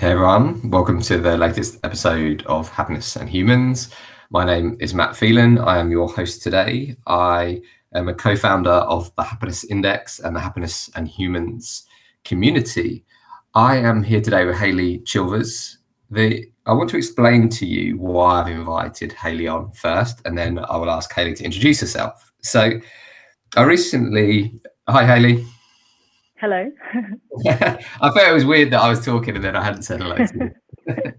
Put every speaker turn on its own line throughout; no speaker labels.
Hey everyone, welcome to the latest episode of Happiness and Humans. My name is Matt Phelan. I am your host today. I am a co founder of the Happiness Index and the Happiness and Humans community. I am here today with Hayley Chilvers. The, I want to explain to you why I've invited Hayley on first, and then I will ask Hayley to introduce herself. So, I recently, hi Hayley.
Hello.
I thought it was weird that I was talking and then I hadn't said hello to you.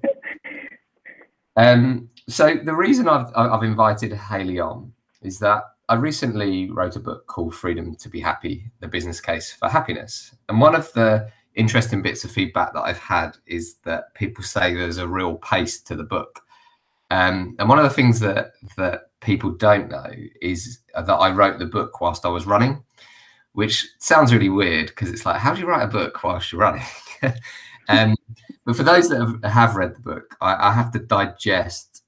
um, so the reason I've, I've invited Haley on is that I recently wrote a book called Freedom to Be Happy, the business case for happiness. And one of the interesting bits of feedback that I've had is that people say there's a real pace to the book. Um, and one of the things that that people don't know is that I wrote the book whilst I was running which sounds really weird because it's like, how do you write a book whilst you're running? um, but for those that have, read the book, I, I, have to digest.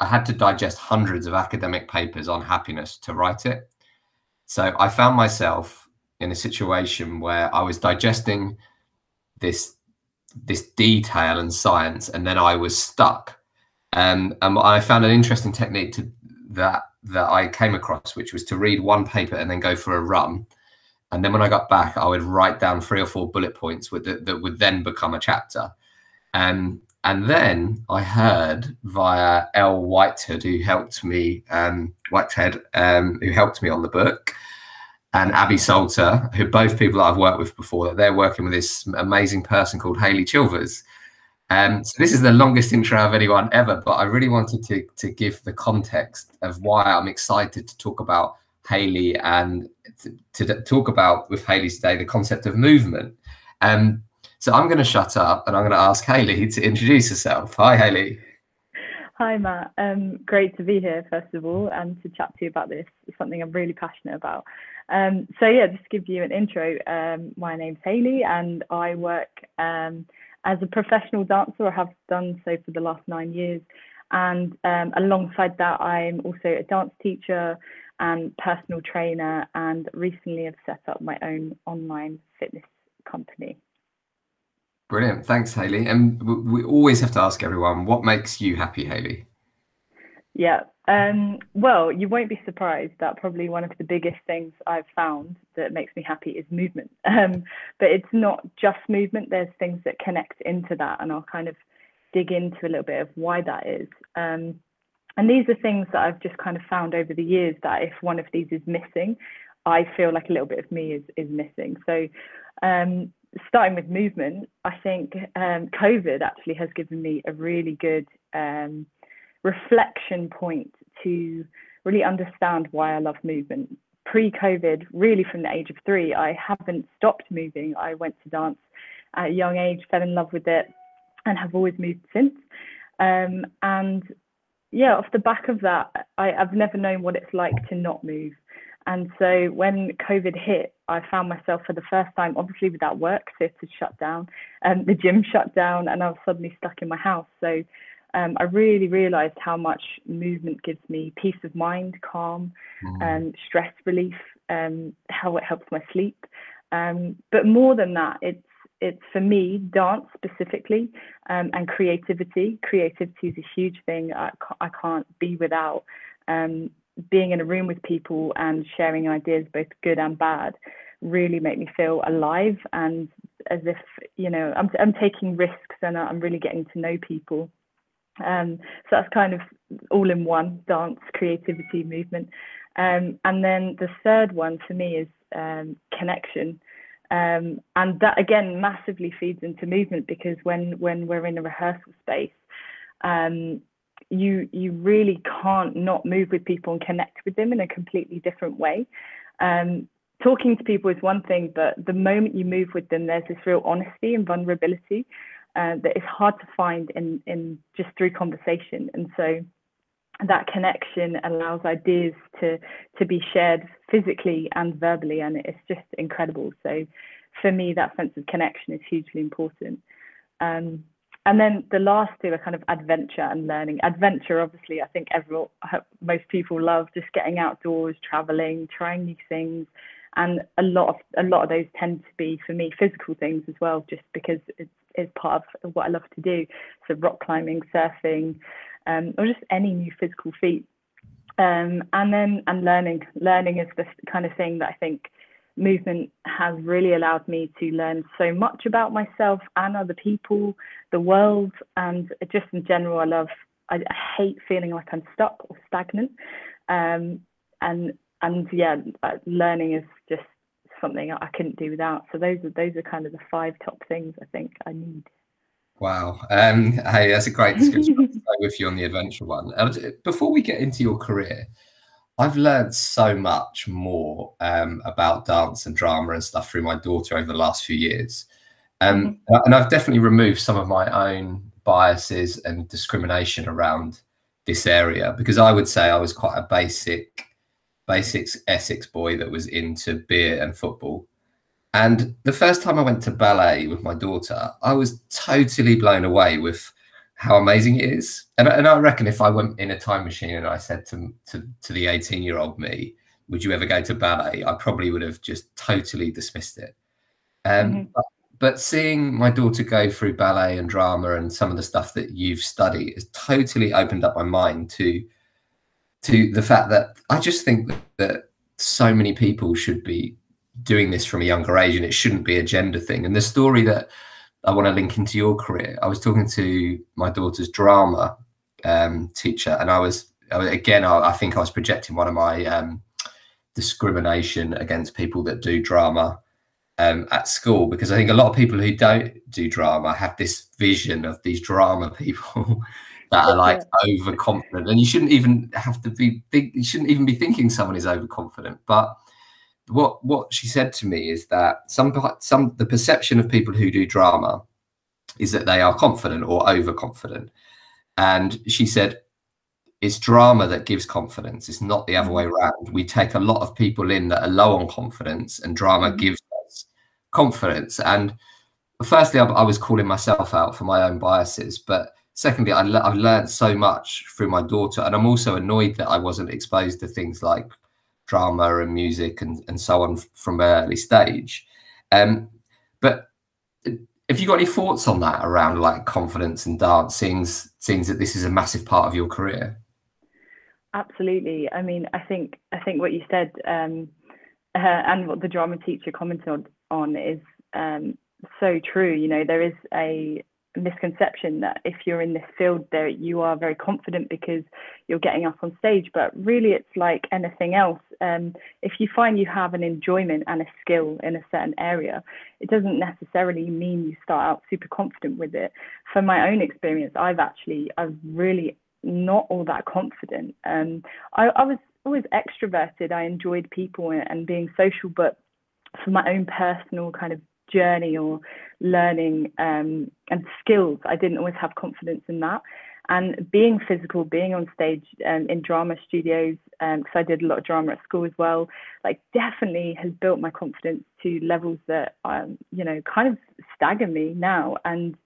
I had to digest hundreds of academic papers on happiness to write it. So I found myself in a situation where I was digesting this this detail and science, and then I was stuck. Um, and I found an interesting technique to that that I came across, which was to read one paper and then go for a run and then when I got back, I would write down three or four bullet points the, that would then become a chapter. Um, and then I heard via Elle Whitehead, who helped me, um, Whitehead, um, who helped me on the book, and Abby Salter, who both people that I've worked with before, that they're working with this amazing person called Haley Chilvers. Um, so this is the longest intro of anyone ever, but I really wanted to to give the context of why I'm excited to talk about Hayley and to, to, talk about with Haley today the concept of movement. Um, so I'm going to shut up and I'm going to ask Haley to introduce herself. Hi, Haley.
Hi, Matt. Um, great to be here, first of all, and to chat to you about this. It's something I'm really passionate about. Um, so, yeah, just to give you an intro, um, my name's Haley and I work um, as a professional dancer, I have done so for the last nine years. And um, alongside that, I'm also a dance teacher, and personal trainer, and recently have set up my own online fitness company.
Brilliant. Thanks, Hayley. And we always have to ask everyone what makes you happy, Hayley?
Yeah. Um, well, you won't be surprised that probably one of the biggest things I've found that makes me happy is movement. Um, but it's not just movement, there's things that connect into that, and I'll kind of dig into a little bit of why that is. Um, and these are things that I've just kind of found over the years that if one of these is missing, I feel like a little bit of me is is missing. So um, starting with movement, I think um, COVID actually has given me a really good um, reflection point to really understand why I love movement. Pre-COVID, really from the age of three, I haven't stopped moving. I went to dance at a young age, fell in love with it, and have always moved since. Um, and yeah, off the back of that, I, I've never known what it's like to not move. And so when COVID hit, I found myself for the first time, obviously without work, so it had shut down, and um, the gym shut down, and I was suddenly stuck in my house. So um, I really realized how much movement gives me peace of mind, calm, mm. and um, stress relief, um, how it helps my sleep. Um, but more than that, it's it's for me dance specifically um, and creativity. Creativity is a huge thing. I, I can't be without. Um, being in a room with people and sharing ideas, both good and bad, really make me feel alive and as if you know I'm I'm taking risks and I'm really getting to know people. Um, so that's kind of all in one: dance, creativity, movement. Um, and then the third one for me is um, connection. Um, and that again massively feeds into movement because when when we're in a rehearsal space, um, you you really can't not move with people and connect with them in a completely different way. Um, talking to people is one thing, but the moment you move with them, there's this real honesty and vulnerability uh, that is hard to find in in just through conversation. And so that connection allows ideas to to be shared physically and verbally and it's just incredible. So for me that sense of connection is hugely important. Um, and then the last two are kind of adventure and learning. Adventure obviously i think everyone most people love just getting outdoors traveling trying new things. And a lot of a lot of those tend to be for me physical things as well just because it's is part of what I love to do. So rock climbing, surfing, um, or just any new physical feat. Um, and then and learning. Learning is the kind of thing that I think movement has really allowed me to learn so much about myself and other people, the world, and just in general. I love. I, I hate feeling like I'm stuck or stagnant. Um, and and yeah, uh, learning is just something I couldn't do without. So those are those are kind of the five top things I think I need.
Wow. Um, hey, that's a great description. With you on the adventure one. Uh, before we get into your career, I've learned so much more um, about dance and drama and stuff through my daughter over the last few years. Um, mm-hmm. And I've definitely removed some of my own biases and discrimination around this area because I would say I was quite a basic basics Essex boy that was into beer and football. And the first time I went to ballet with my daughter, I was totally blown away with how amazing it is. And, and I reckon if I went in a time machine and I said to, to, to the 18 year old me, would you ever go to ballet? I probably would have just totally dismissed it. Um, mm-hmm. but, but seeing my daughter go through ballet and drama and some of the stuff that you've studied has totally opened up my mind to to the fact that I just think that so many people should be doing this from a younger age and it shouldn't be a gender thing. And the story that I want to link into your career, I was talking to my daughter's drama um, teacher, and I was, again, I, I, think I was projecting one of my um, discrimination against people that do drama um, at school because I think a lot of people who don't do drama have this vision of these drama people that are like overconfident, and you shouldn't even have to be big. You shouldn't even be thinking someone is overconfident. But what what she said to me is that some some the perception of people who do drama is that they are confident or overconfident, and she said it's drama that gives confidence. It's not the other way mm. around. We take a lot of people in that are low on confidence, and drama mm-hmm. gives us confidence. And firstly, I, I was calling myself out for my own biases, but secondly, I le- I've learned so much through my daughter, and I'm also annoyed that I wasn't exposed to things like drama and music and, and so on from an early stage. Um, but have you got any thoughts on that around like confidence and dance, seeing, seeing that this is a massive part of your career?
Absolutely. I mean, I think I think what you said um, uh, and what the drama teacher commented on, on is um, so true. You know, there is a misconception that if you're in this field there you are very confident because you're getting up on stage but really it's like anything else. Um, if you find you have an enjoyment and a skill in a certain area it doesn't necessarily mean you start out super confident with it. From my own experience i've actually i've really not all that confident. Um, I, I was always extroverted. I enjoyed people and, and being social but for my own personal kind of journey or learning um, and skills. I didn't always have confidence in that. And being physical, being on stage um, in drama studios, because um, I did a lot of drama at school as well, like definitely has built my confidence to levels that, um, you know, kind of stagger me now. And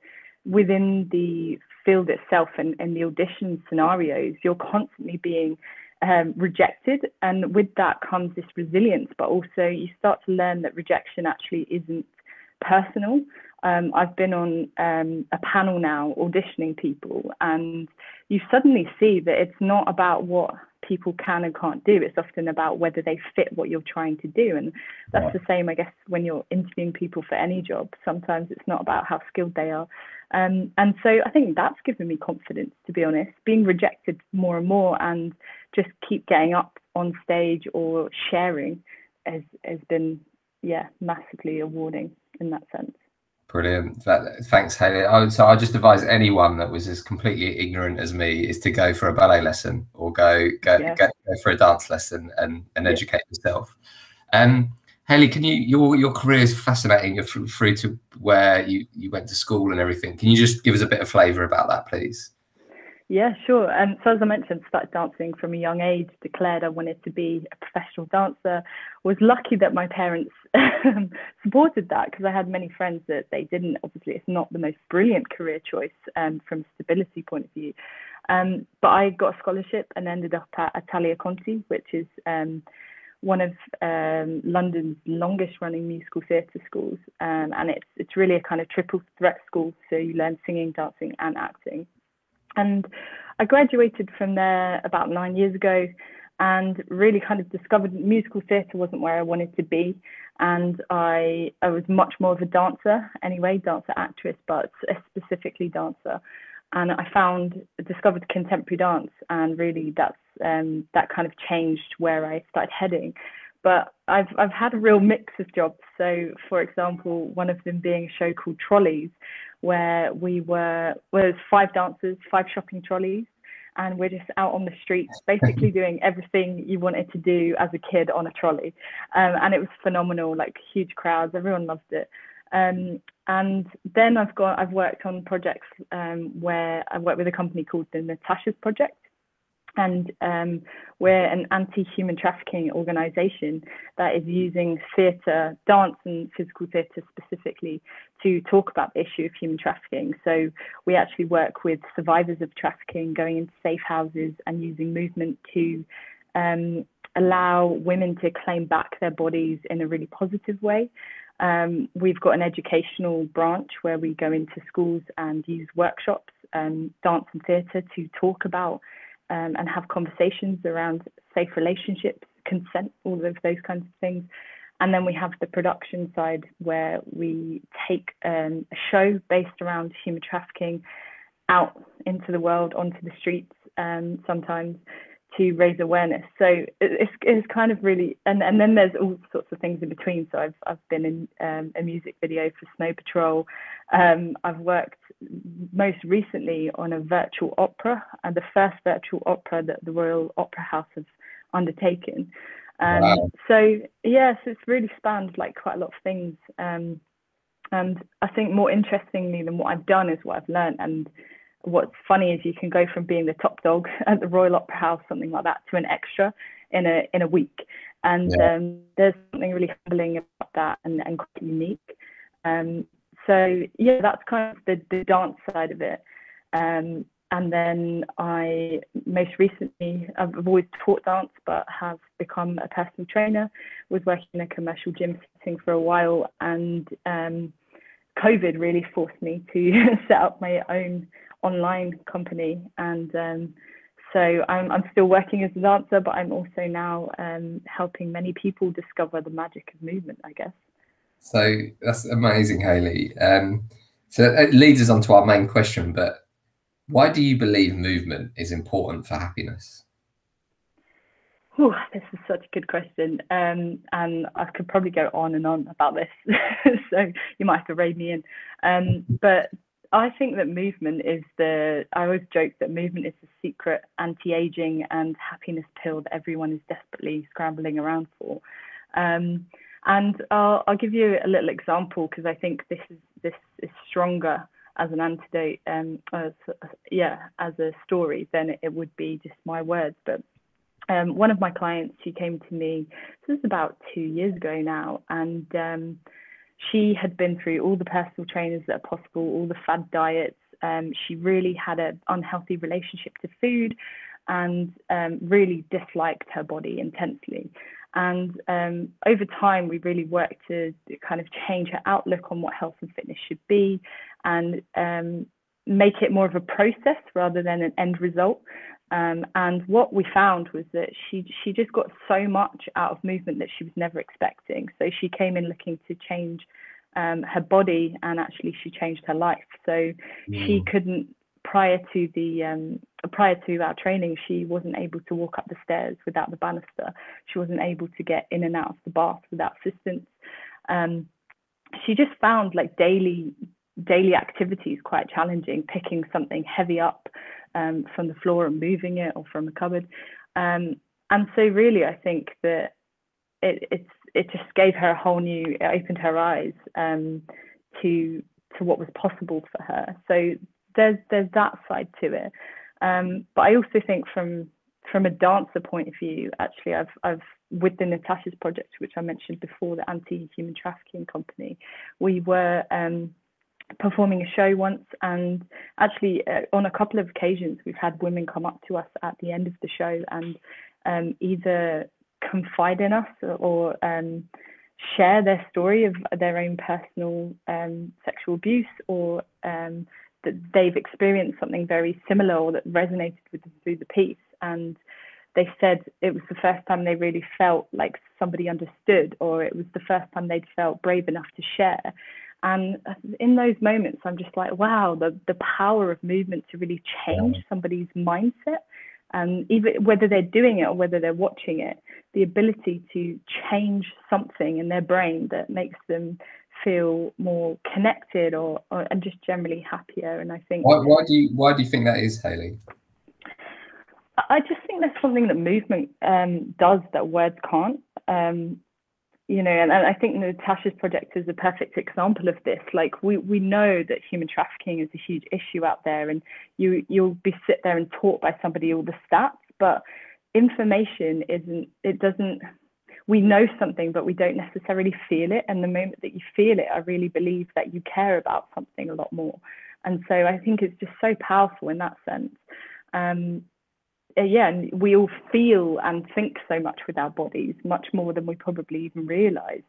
within the field itself and, and the audition scenarios, you're constantly being um, rejected. And with that comes this resilience, but also you start to learn that rejection actually isn't personal. Um, I've been on um, a panel now auditioning people, and you suddenly see that it's not about what people can and can't do. It's often about whether they fit what you're trying to do. And that's the same, I guess, when you're interviewing people for any job. Sometimes it's not about how skilled they are. Um, and so I think that's given me confidence, to be honest, being rejected more and more and just keep getting up on stage or sharing has, has been, yeah, massively rewarding in that sense.
Brilliant. That, thanks, Haley. I, so I just advise anyone that was as completely ignorant as me is to go for a ballet lesson or go go, yeah. go, go, for a dance lesson and, and yeah. educate yourself. Um, Haley, can you your your career is fascinating You're through to where you, you went to school and everything. Can you just give us a bit of flavour about that, please?
Yeah, sure. And so as I mentioned, started dancing from a young age, declared I wanted to be a professional dancer. Was lucky that my parents supported that because I had many friends that they didn't. Obviously, it's not the most brilliant career choice um, from stability point of view. Um, but I got a scholarship and ended up at Italia Conti, which is um, one of um, London's longest running musical theatre schools, um, and it's it's really a kind of triple threat school. So you learn singing, dancing, and acting. And I graduated from there about nine years ago, and really kind of discovered musical theatre wasn't where I wanted to be. And I I was much more of a dancer anyway, dancer actress, but specifically dancer and I found discovered contemporary dance, and really that's um, that kind of changed where I started heading. But I've I've had a real mix of jobs. So, for example, one of them being a show called Trolleys, where we were was five dancers, five shopping trolleys, and we're just out on the streets, basically doing everything you wanted to do as a kid on a trolley. Um, and it was phenomenal, like huge crowds, everyone loved it. Um, and then I've got I've worked on projects um, where I worked with a company called the Natasha's Project, and um, we're an anti-human trafficking organisation that is using theatre, dance, and physical theatre specifically to talk about the issue of human trafficking. So we actually work with survivors of trafficking, going into safe houses and using movement to um, allow women to claim back their bodies in a really positive way. Um, we've got an educational branch where we go into schools and use workshops, um, dance and theatre to talk about um, and have conversations around safe relationships, consent, all of those kinds of things. And then we have the production side where we take um, a show based around human trafficking out into the world, onto the streets um, sometimes, to raise awareness. So it's, it's kind of really, and, and then there's all sorts of things in between. So I've, I've been in um, a music video for Snow Patrol. Um, I've worked most recently on a virtual opera, and the first virtual opera that the Royal Opera House has undertaken. Um, wow. So yes, it's really spanned like quite a lot of things. Um, and I think more interestingly than what I've done is what I've learned and what's funny is you can go from being the top dog at the Royal Opera House, something like that, to an extra in a in a week. And yeah. um, there's something really humbling about that and, and quite unique. Um, so yeah, that's kind of the, the dance side of it. Um, and then I most recently, I've always taught dance, but have become a personal trainer. Was working in a commercial gym setting for a while, and um, COVID really forced me to set up my own online company and um, so I'm, I'm still working as a dancer but i'm also now um, helping many people discover the magic of movement i guess
so that's amazing Haley. um, so it leads us on to our main question but why do you believe movement is important for happiness
Ooh, this is such a good question. Um, and I could probably go on and on about this. so you might have to rein me in. Um, but I think that movement is the, I always joke that movement is the secret anti aging and happiness pill that everyone is desperately scrambling around for. Um, and I'll, I'll, give you a little example because I think this is, this is stronger as an antidote, um, as, yeah, as a story than it would be just my words. But um, one of my clients, she came to me, this is about two years ago now, and um, she had been through all the personal trainers that are possible, all the fad diets. Um, she really had an unhealthy relationship to food and um, really disliked her body intensely. And um, over time, we really worked to kind of change her outlook on what health and fitness should be and um, make it more of a process rather than an end result. Um, and what we found was that she she just got so much out of movement that she was never expecting. So she came in looking to change um, her body, and actually she changed her life. So mm. she couldn't prior to the um, prior to our training, she wasn't able to walk up the stairs without the banister. She wasn't able to get in and out of the bath without assistance. Um, she just found like daily daily activities quite challenging, picking something heavy up um, from the floor and moving it or from a cupboard. Um, and so really, I think that it, it's it just gave her a whole new, it opened her eyes um, to to what was possible for her. So there's there's that side to it. Um, but I also think from from a dancer point of view, actually, I've I've with the Natasha's project, which I mentioned before, the anti-human trafficking company, we were um, performing a show once and actually uh, on a couple of occasions we've had women come up to us at the end of the show and um, either confide in us or um, share their story of their own personal um, sexual abuse or um, that they've experienced something very similar or that resonated with them through the piece. And they said it was the first time they really felt like somebody understood, or it was the first time they'd felt brave enough to share. And in those moments, I'm just like, wow, the, the power of movement to really change somebody's mindset. And even whether they're doing it or whether they're watching it, the ability to change something in their brain that makes them feel more connected or, or and just generally happier. And I think
why, why do you why do you think that is, Hayley?
I just think there's something that movement um, does that words can't. Um, you know, and, and, I think Natasha's project is a perfect example of this. Like we we know that human trafficking is a huge issue out there, and you you'll be sit there and taught by somebody all the stats, but information isn't. It doesn't. We know something, but we don't necessarily feel it. And the moment that you feel it, I really believe that you care about something a lot more. And so I think it's just so powerful in that sense. Um, yeah, and we all feel and think so much with our bodies, much more than we probably even realize.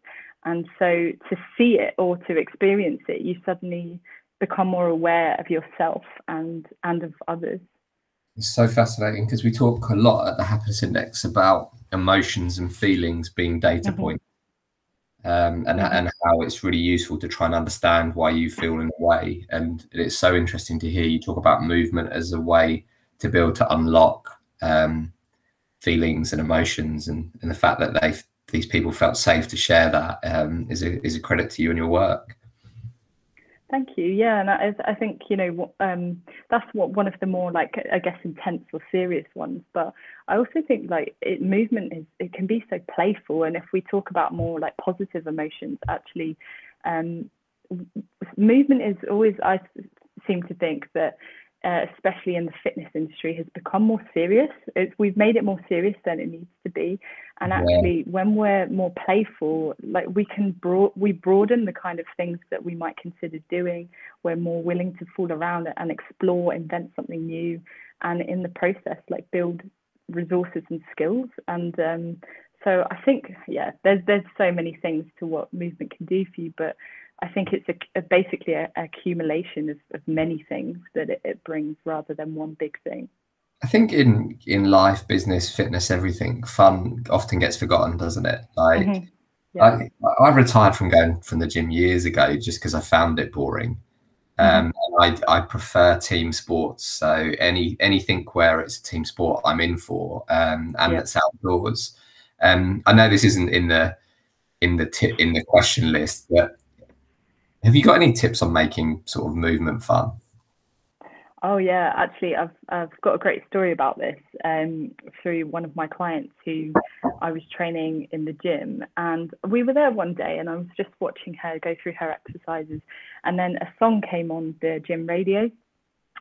And so to see it or to experience it, you suddenly become more aware of yourself and and of others.
It's so fascinating because we talk a lot at the Happiness Index about emotions and feelings being data mm-hmm. points. Um, and, mm-hmm. and how it's really useful to try and understand why you feel in a way. And it's so interesting to hear you talk about movement as a way to be able to unlock um, feelings and emotions, and, and the fact that they these people felt safe to share that um, is a is a credit to you and your work.
Thank you. Yeah, and I, I think you know um, that's what one of the more like I guess intense or serious ones. But I also think like it, movement is it can be so playful, and if we talk about more like positive emotions, actually, um, movement is always I seem to think that uh, especially in the fitness industry, has become more serious. It's, we've made it more serious than it needs to be. And actually, yeah. when we're more playful, like we can broad, we broaden the kind of things that we might consider doing. We're more willing to fool around and explore, invent something new, and in the process, like build resources and skills. And um, so I think, yeah, there's there's so many things to what movement can do for you, but I think it's a, a basically an accumulation of, of many things that it, it, brings rather than one big thing.
I think in in life, business, fitness, everything, fun often gets forgotten, doesn't it? Like mm-hmm. yeah. I, I retired from going from the gym years ago just because I found it boring. Mm-hmm. Um, I, I prefer team sports, so any anything where it's a team sport, I'm in for, um, and yeah. it's outdoors. Um, I know this isn't in the in the t- in the question list, but have you got any tips on making sort of movement fun?
Oh yeah, actually, I've I've got a great story about this um, through one of my clients who I was training in the gym, and we were there one day, and I was just watching her go through her exercises, and then a song came on the gym radio,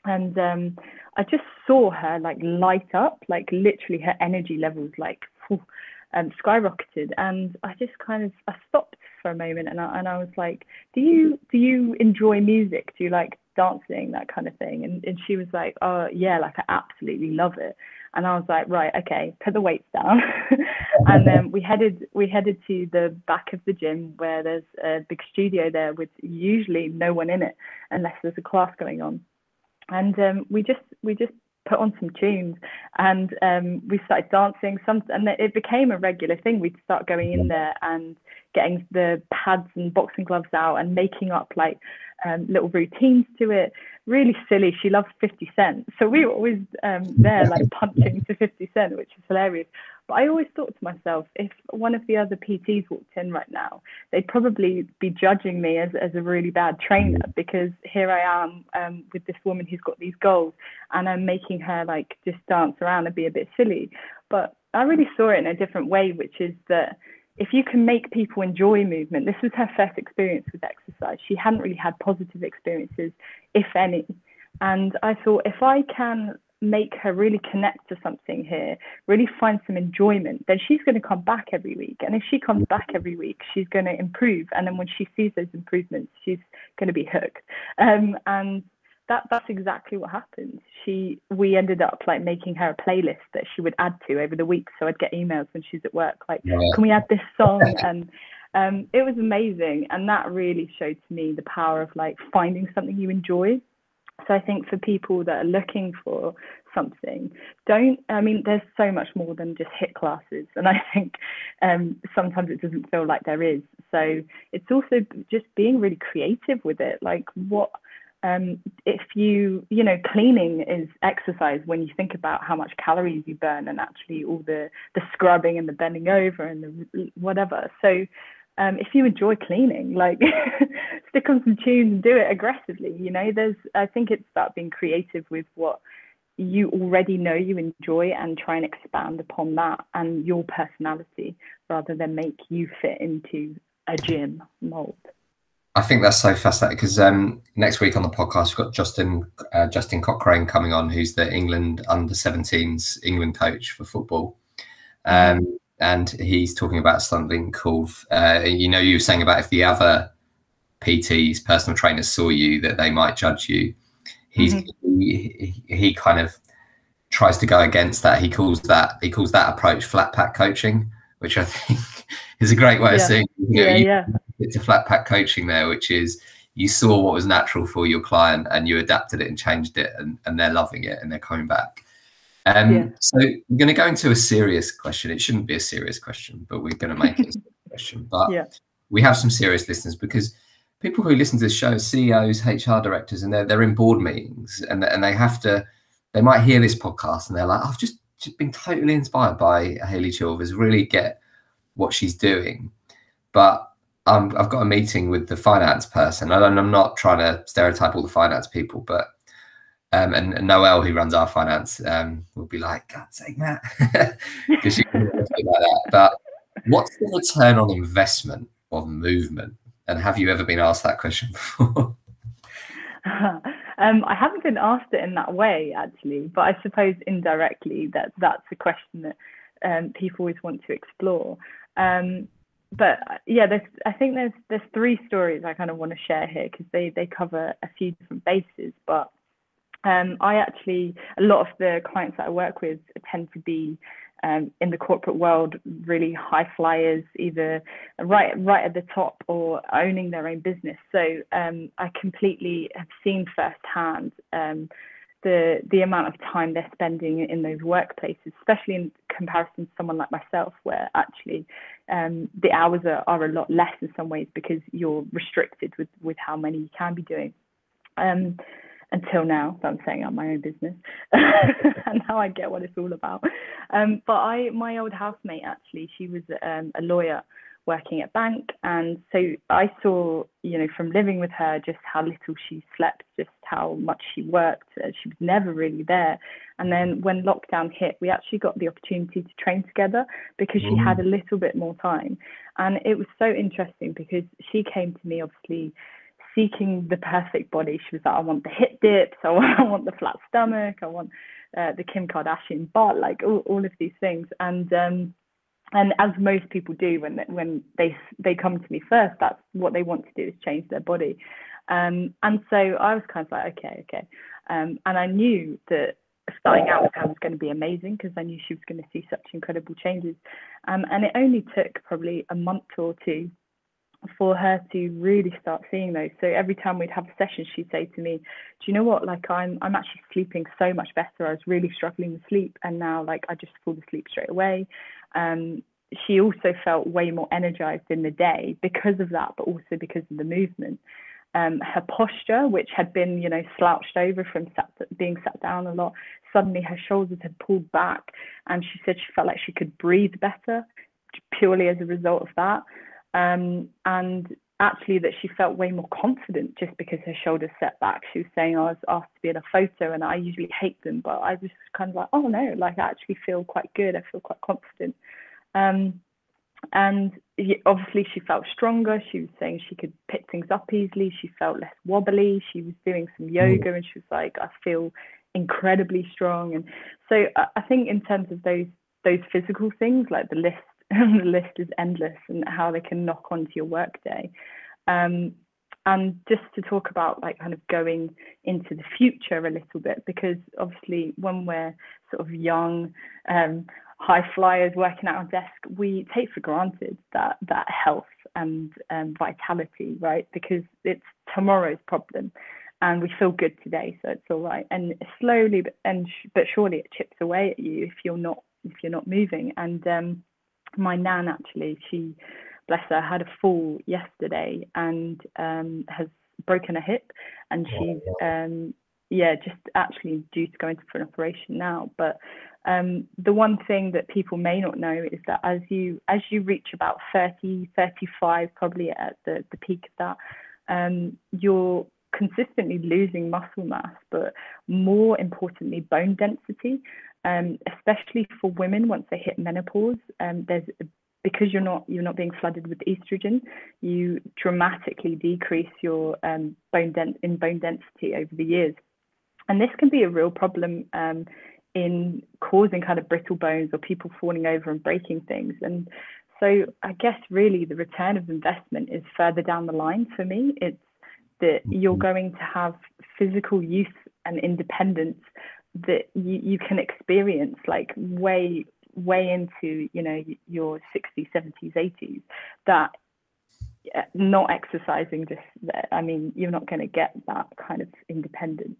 and um, I just saw her like light up, like literally her energy levels like um, skyrocketed, and I just kind of I stopped for a moment and I, and I was like, do you do you enjoy music? Do you like dancing that kind of thing? And and she was like, oh yeah, like I absolutely love it. And I was like, right, okay, put the weights down. and then we headed we headed to the back of the gym where there's a big studio there with usually no one in it unless there's a class going on. And um, we just we just put on some tunes and um, we started dancing some and it became a regular thing we'd start going in there and getting the pads and boxing gloves out and making up like um, little routines to it really silly she loves 50 cent so we were always um, there like punching to 50 cent which is hilarious but I always thought to myself, if one of the other PTs walked in right now, they'd probably be judging me as, as a really bad trainer mm. because here I am um, with this woman who's got these goals and I'm making her like just dance around and be a bit silly. But I really saw it in a different way, which is that if you can make people enjoy movement, this was her first experience with exercise. She hadn't really had positive experiences, if any. And I thought, if I can make her really connect to something here, really find some enjoyment, then she's going to come back every week. And if she comes back every week, she's going to improve. And then when she sees those improvements, she's going to be hooked. Um, and that that's exactly what happened. She we ended up like making her a playlist that she would add to over the week. So I'd get emails when she's at work like, yeah. can we add this song? and um, it was amazing, and that really showed to me the power of like finding something you enjoy. So I think for people that are looking for something, don't. I mean, there's so much more than just HIIT classes, and I think um, sometimes it doesn't feel like there is. So it's also just being really creative with it. Like what um, if you, you know, cleaning is exercise when you think about how much calories you burn and actually all the, the scrubbing and the bending over and the whatever. So um, if you enjoy cleaning, like stick on some tunes and do it aggressively. You know, there's, I think it's about being creative with what you already know you enjoy and try and expand upon that and your personality rather than make you fit into a gym mold.
I think that's so fascinating because um, next week on the podcast we've got Justin uh, Justin Cochrane coming on, who's the England under 17s England coach for football, um, and he's talking about something called uh, you know you were saying about if the other PTs personal trainers saw you that they might judge you. He's mm-hmm. he, he kind of tries to go against that. He calls that he calls that approach flat pack coaching, which I think is a great way yeah. of saying you know, yeah, yeah it's a flat pack coaching there, which is you saw what was natural for your client and you adapted it and changed it, and, and they're loving it and they're coming back. Um, yeah. So I'm going to go into a serious question. It shouldn't be a serious question, but we're going to make it a question. But yeah. we have some serious listeners because people who listen to the show, CEOs, HR directors, and they're they're in board meetings and and they have to, they might hear this podcast and they're like, I've just, just been totally inspired by Hayley Chilvers. Really get what she's doing, but um, I've got a meeting with the finance person, and I'm not trying to stereotype all the finance people, but um, and, and Noel, who runs our finance, um, will be like, "God's sake, Matt," because she like that. But what's the return on investment of movement? And have you ever been asked that question before?
um, I haven't been asked it in that way actually, but I suppose indirectly that that's a question that um, people always want to explore. But yeah, there's I think there's there's three stories I kind of want to share here because they they cover a few different bases. But um, I actually a lot of the clients that I work with tend to be um, in the corporate world really high flyers, either right right at the top or owning their own business. So um, I completely have seen firsthand um, the the amount of time they're spending in those workplaces, especially in comparison to someone like myself, where actually um, the hours are, are a lot less in some ways because you're restricted with with how many you can be doing. Um, until now, so I'm setting up my own business, and now I get what it's all about. Um, but I, my old housemate actually, she was um, a lawyer working at bank. And so i saw you know from living with her just how little she slept just how much she worked. Uh, she was never really there. And then when lockdown hit we actually got the opportunity to train together because she had a mm. little bit more time. And it was so interesting because she came to me obviously seeking the perfect body. She was like i want the hip dips. I want, I want the flat stomach. I want uh, the kim kardashian butt like all, all of these things. And um and as most people do when when they they come to me first that's what they want to do is change their body. Um, and so i was kind of like okay okay. Um, and i knew that starting out with her was going to be amazing because i knew she was going to see such incredible changes. Um, and it only took probably a month or two for her to really start seeing those. So every time we'd have a session she'd say to me do you know what? Like i'm i'm actually sleeping so much better. I was really struggling with sleep and now like i just fall asleep straight away um, she also felt way more energized in the day because of that, but also because of the movement. Um, her posture, which had been, you know, slouched over from sat, being sat down a lot, suddenly her shoulders had pulled back, and she said she felt like she could breathe better purely as a result of that. Um, and actually, that she felt way more confident just because her shoulders set back. She was saying, I was asked to be in a photo, and I usually hate them, but I was kind of like, oh no, like I actually feel quite good. I feel quite confident. Um, and obviously she felt stronger she was saying she could pick things up easily she felt less wobbly she was doing some mm. yoga and she was like i feel incredibly strong and so i think in terms of those those physical things like the list the list is endless and how they can knock onto your workday um, and just to talk about like kind of going into the future a little bit, because obviously when we're sort of young, um, high flyers working at our desk, we take for granted that that health and um, vitality, right? Because it's tomorrow's problem, and we feel good today, so it's all right. And slowly, but and but surely, it chips away at you if you're not if you're not moving. And um, my nan actually, she bless her, had a fall yesterday and um, has broken a hip, and she's um, yeah just actually due to go into for an operation now. But um, the one thing that people may not know is that as you as you reach about 30, 35, probably at the, the peak of that, um, you're consistently losing muscle mass, but more importantly, bone density. Um, especially for women once they hit menopause, um, there's because you're not you're not being flooded with estrogen, you dramatically decrease your um, bone dent in bone density over the years, and this can be a real problem um, in causing kind of brittle bones or people falling over and breaking things. And so I guess really the return of investment is further down the line for me. It's that you're mm-hmm. going to have physical use and independence that you, you can experience like way way into you know your 60s 70s 80s that not exercising just i mean you're not going to get that kind of independence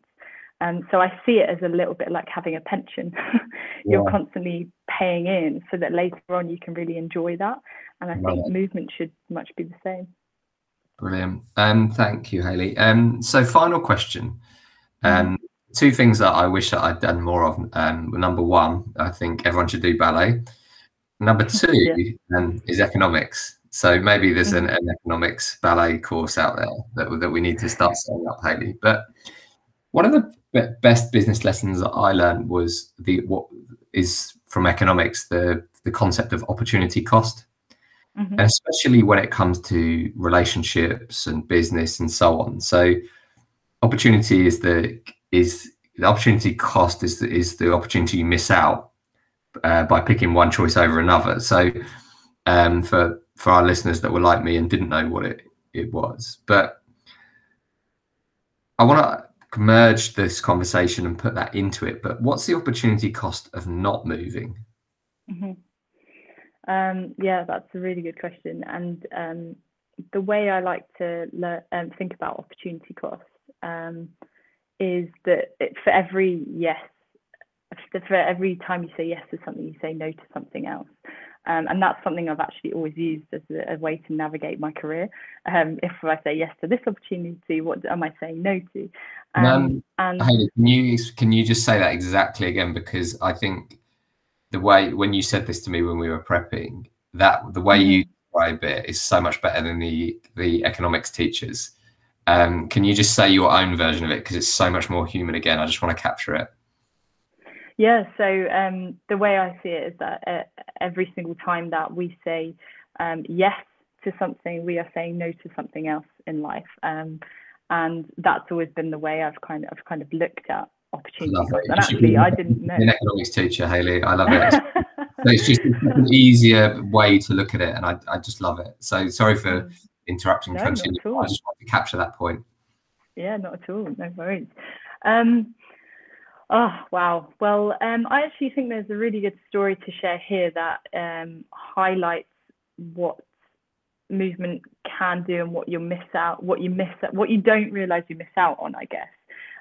and so I see it as a little bit like having a pension. You're yeah. constantly paying in so that later on you can really enjoy that. And I think movement should much be the same.
Brilliant. Um, thank you, Haley. Um, so final question. Mm-hmm. Um, two things that I wish that I'd done more of. Um, number one, I think everyone should do ballet. Number two yeah. um, is economics. So maybe there's mm-hmm. an, an, economics ballet course out there that, that we need to start setting up, Haley. But one of the best business lessons that I learned was the what is from economics the the concept of opportunity cost, mm-hmm. and especially when it comes to relationships and business and so on. So, opportunity is the is the opportunity cost is the, is the opportunity you miss out uh, by picking one choice over another. So, um, for for our listeners that were like me and didn't know what it it was, but I want to merge this conversation and put that into it. But what's the opportunity cost of not moving?
Mm-hmm. Um, yeah, that's a really good question. And um, the way I like to um, think about opportunity cost um, is that it, for every yes, for every time you say yes to something, you say no to something else. Um, and that's something I've actually always used as a, a way to navigate my career. Um, if I say yes to this opportunity, what am I saying no to?
Um, and Haley, can you can you just say that exactly again? Because I think the way when you said this to me when we were prepping, that the way you mm-hmm. describe it is so much better than the the economics teachers. Um, can you just say your own version of it because it's so much more human? Again, I just want to capture it.
Yeah, so um, the way I see it is that uh, every single time that we say um, yes to something, we are saying no to something else in life. Um, and that's always been the way I've kind of I've kind of looked at opportunities. And actually, I didn't know.
An economics teacher, Haley, I love it. so it's just an easier way to look at it, and I, I just love it. So sorry for mm. Interrupting. No, continue. I just want to capture that point.
Yeah, not at all. No worries. Um, Oh, wow. Well, um, I actually think there's a really good story to share here that um, highlights what movement can do and what you miss out, what you miss, what you don't realize you miss out on, I guess.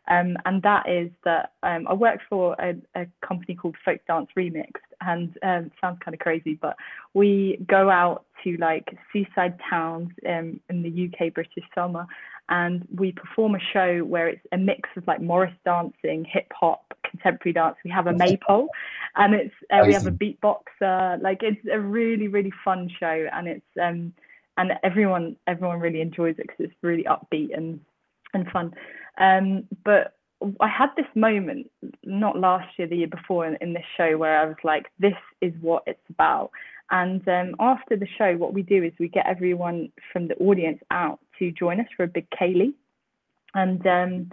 Um, and that is that um, I work for a, a, company called Folk Dance Remixed, and um, sounds kind of crazy, but we go out to like seaside towns um, in the UK British summer, and we perform a show where it's a mix of like Morris dancing, hip hop, contemporary dance. We have a maypole, and it's uh, we have a beatboxer. Like it's a really really fun show, and it's um and everyone everyone really enjoys it because it's really upbeat and and fun. Um, but I had this moment not last year, the year before, in, in this show where I was like, this is what it's about. And um, after the show, what we do is we get everyone from the audience out to join us for a big ceilidh. And um,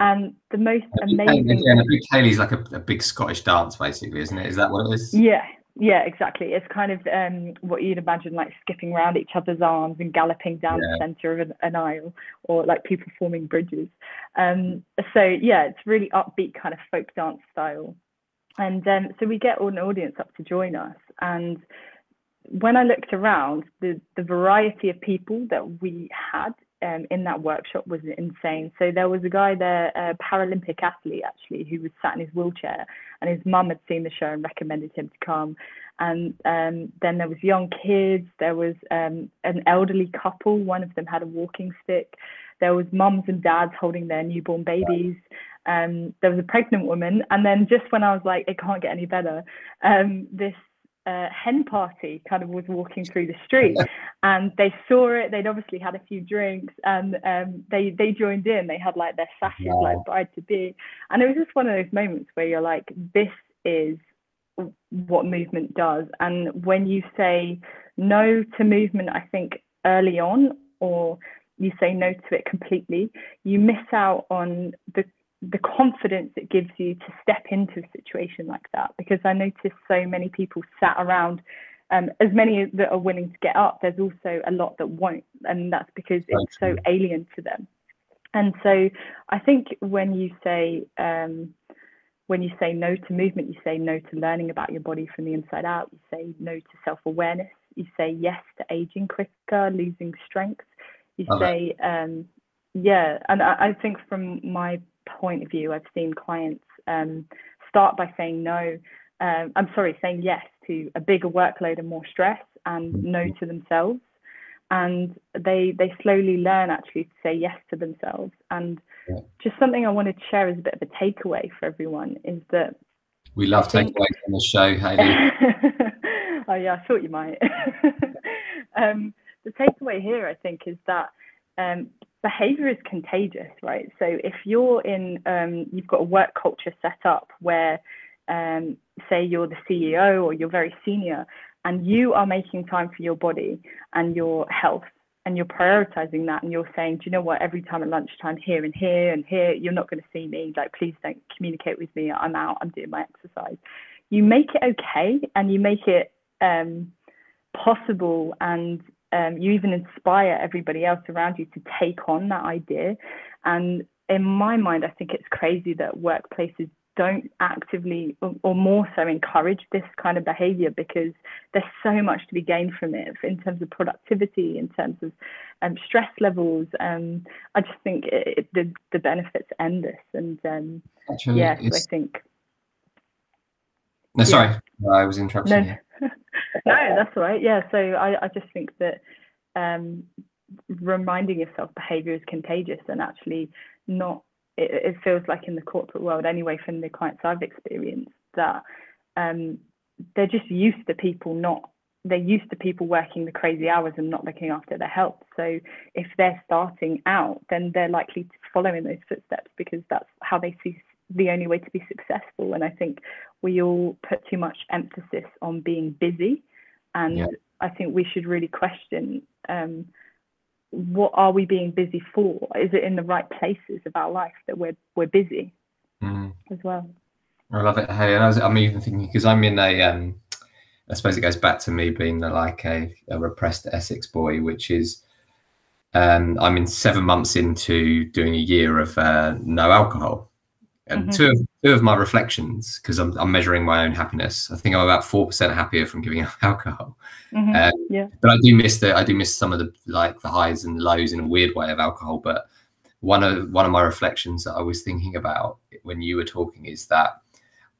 and the most amazing.
Yeah, a big ceilidh is like a, a, big Scottish dance, basically, isn't it? Is that what it is?
Yeah, yeah, exactly. It's kind of um, what you'd imagine, like skipping around each other's arms and galloping down yeah. the center of an, an, aisle, or like people forming bridges. Um, so yeah, it's really upbeat kind of folk dance style. And um, so we get an audience up to join us. And when I looked around, the the variety of people that we had um, in that workshop was insane. So there was a guy there, a Paralympic athlete actually, who was sat in his wheelchair, and his mum had seen the show and recommended him to come. And um, then there was young kids. There was um, an elderly couple. One of them had a walking stick. There was mums and dads holding their newborn babies. Um, there was a pregnant woman, and then just when I was like, it can't get any better, um, this uh, hen party kind of was walking through the street and they saw it they'd obviously had a few drinks and um, they they joined in they had like their sashes wow. like bride to be and it was just one of those moments where you're like this is what movement does and when you say no to movement i think early on or you say no to it completely you miss out on the the confidence it gives you to step into a situation like that because I noticed so many people sat around um, as many that are willing to get up there's also a lot that won't and that's because it's so alien to them. And so I think when you say um, when you say no to movement you say no to learning about your body from the inside out you say no to self-awareness you say yes to aging quicker losing strength you say um, yeah and I, I think from my point of view, I've seen clients um, start by saying no. Um, I'm sorry, saying yes to a bigger workload and more stress, and no mm-hmm. to themselves. And they they slowly learn actually to say yes to themselves. And yeah. just something I wanted to share as a bit of a takeaway for everyone is that
we love takeaways on the show, Hayley.
oh yeah, I thought you might. um, the takeaway here, I think, is that um, behavior is contagious, right? So if you're in, um, you've got a work culture set up where, um, say, you're the CEO or you're very senior, and you are making time for your body and your health, and you're prioritizing that, and you're saying, do you know what? Every time at lunchtime, here and here and here, you're not going to see me. Like, please don't communicate with me. I'm out. I'm doing my exercise. You make it okay, and you make it um, possible and um, you even inspire everybody else around you to take on that idea. And in my mind, I think it's crazy that workplaces don't actively or, or, more so encourage this kind of behavior because there's so much to be gained from it in terms of productivity, in terms of um, stress levels. Um, I just think it, it, the, the benefits endless. And um, Actually, yeah, so I think.
No, sorry, yeah. I was interrupting no. you.
no, that's right. Yeah. So I, I just think that um, reminding yourself behavior is contagious and actually not, it, it, feels like in the corporate world anyway, from the clients I've experienced, that um, they're just used to people not, they're used to people working the crazy hours and not looking after their health. So if they're starting out, then they're likely to follow in those footsteps because that's how they see the only way to be successful. And I think we all put too much emphasis on being busy. And yeah. I think we should really question um, what are we being busy for? Is it in the right places of our life that we're we're busy mm. as well?
I love it. Hey, and I am even thinking because I'm in a, um, I suppose it goes back to me being the, like a, a repressed Essex boy, which is um, I'm in seven months into doing a year of uh, no alcohol. And mm-hmm. two, of, two of my reflections, because I'm, I'm measuring my own happiness, I think I'm about four percent happier from giving up alcohol.
Mm-hmm. Um, yeah.
But I do miss the I do miss some of the like the highs and lows in a weird way of alcohol. But one of one of my reflections that I was thinking about when you were talking is that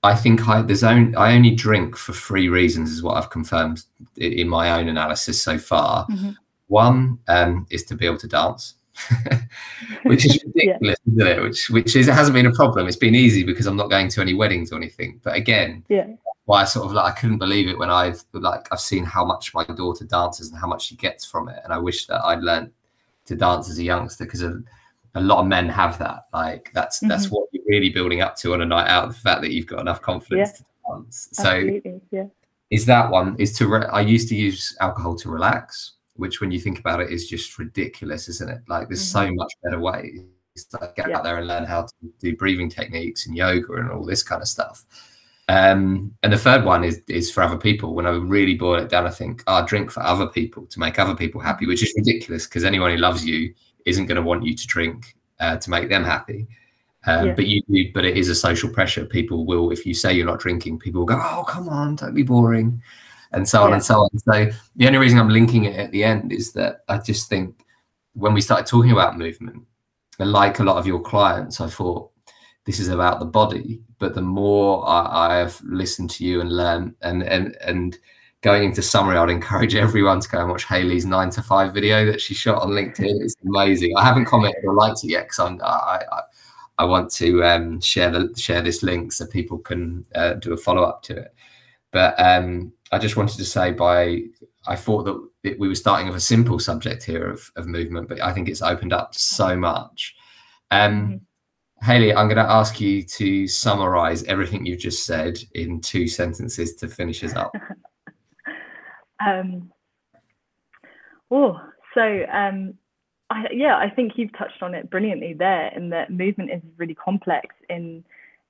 I think I there's only I only drink for three reasons is what I've confirmed in my own analysis so far. Mm-hmm. One um, is to be able to dance. which is ridiculous, yeah. isn't it? Which which is it hasn't been a problem. It's been easy because I'm not going to any weddings or anything. But again,
yeah,
why I sort of like I couldn't believe it when I've like I've seen how much my daughter dances and how much she gets from it, and I wish that I'd learned to dance as a youngster because a, a lot of men have that. Like that's mm-hmm. that's what you're really building up to on a night out. The fact that you've got enough confidence yeah. to dance. So
yeah.
is that one is to re- I used to use alcohol to relax which when you think about it is just ridiculous, isn't it? Like there's mm-hmm. so much better ways to get yeah. out there and learn how to do breathing techniques and yoga and all this kind of stuff. Um, and the third one is is for other people. When I really boil it down, I think I oh, drink for other people to make other people happy, which is ridiculous because anyone who loves you isn't going to want you to drink uh, to make them happy. Um, yeah. But you do, but it is a social pressure. People will, if you say you're not drinking, people will go, "Oh, come on, don't be boring," and so on yeah. and so on. So the only reason I'm linking it at the end is that I just think when we started talking about movement, and like a lot of your clients, I thought this is about the body. But the more I, have listened to you and learned, and and and going into summary, I'd encourage everyone to go and watch Haley's nine to five video that she shot on LinkedIn. It's amazing. I haven't commented or liked it yet because I'm I, I, I want to um, share the share this link so people can uh, do a follow up to it. But um, I just wanted to say by I thought that it, we were starting with a simple subject here of, of movement, but I think it's opened up so much. Um, mm-hmm. Haley, I'm going to ask you to summarize everything you've just said in two sentences to finish us up.
um, oh, so um, I, yeah, I think you've touched on it brilliantly there, in that movement is really complex in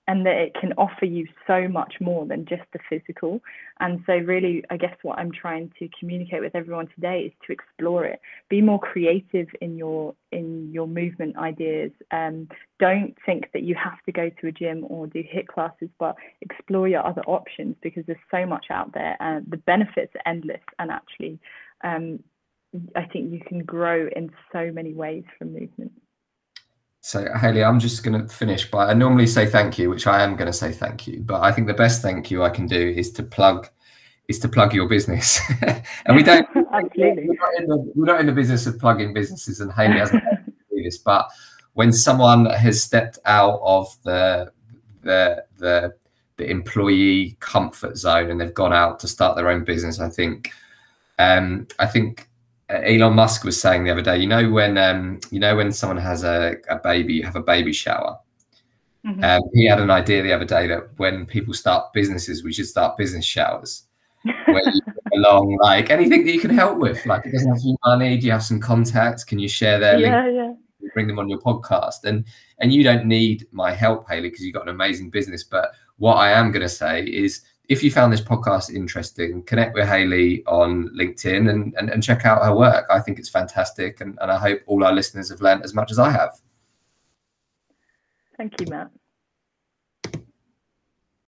and that it can offer you so much more than just the physical. And so, really, I guess what I'm trying to communicate with everyone today is to explore it. Be more creative in your in your movement ideas. Um, don't think that you have to go to a gym or do HIIT classes, but explore your other options because there's so much out there, and the benefits are endless. And actually, um, I think you can grow in so many ways from movement.
So, Haley, I'm just going to finish by I normally say thank you, which I am going to say thank you, but I think the best thank you I can do is to plug is to plug your business. and we don't
absolutely
we're not, the, we're not, in the, business of plugging businesses, and Haley hasn't do this, but when someone has stepped out of the the the the employee comfort zone and they've gone out to start their own business, I think um, I think Elon Musk was saying the other day, you know when um, you know when someone has a, a baby, you have a baby shower. Mm-hmm. Um, he had an idea the other day that when people start businesses, we should start business showers where you along like anything that you can help with. Like it doesn't have to be money. Do you have some contacts? Can you share their
yeah, link? Yeah.
Bring them on your podcast. And and you don't need my help, Haley, because you've got an amazing business. But what I am going to say is if you found this podcast interesting, connect with Haley on LinkedIn and, and, and check out her work. I think it's fantastic. And, and I hope all our listeners have learned as much as I have.
Thank you, Matt.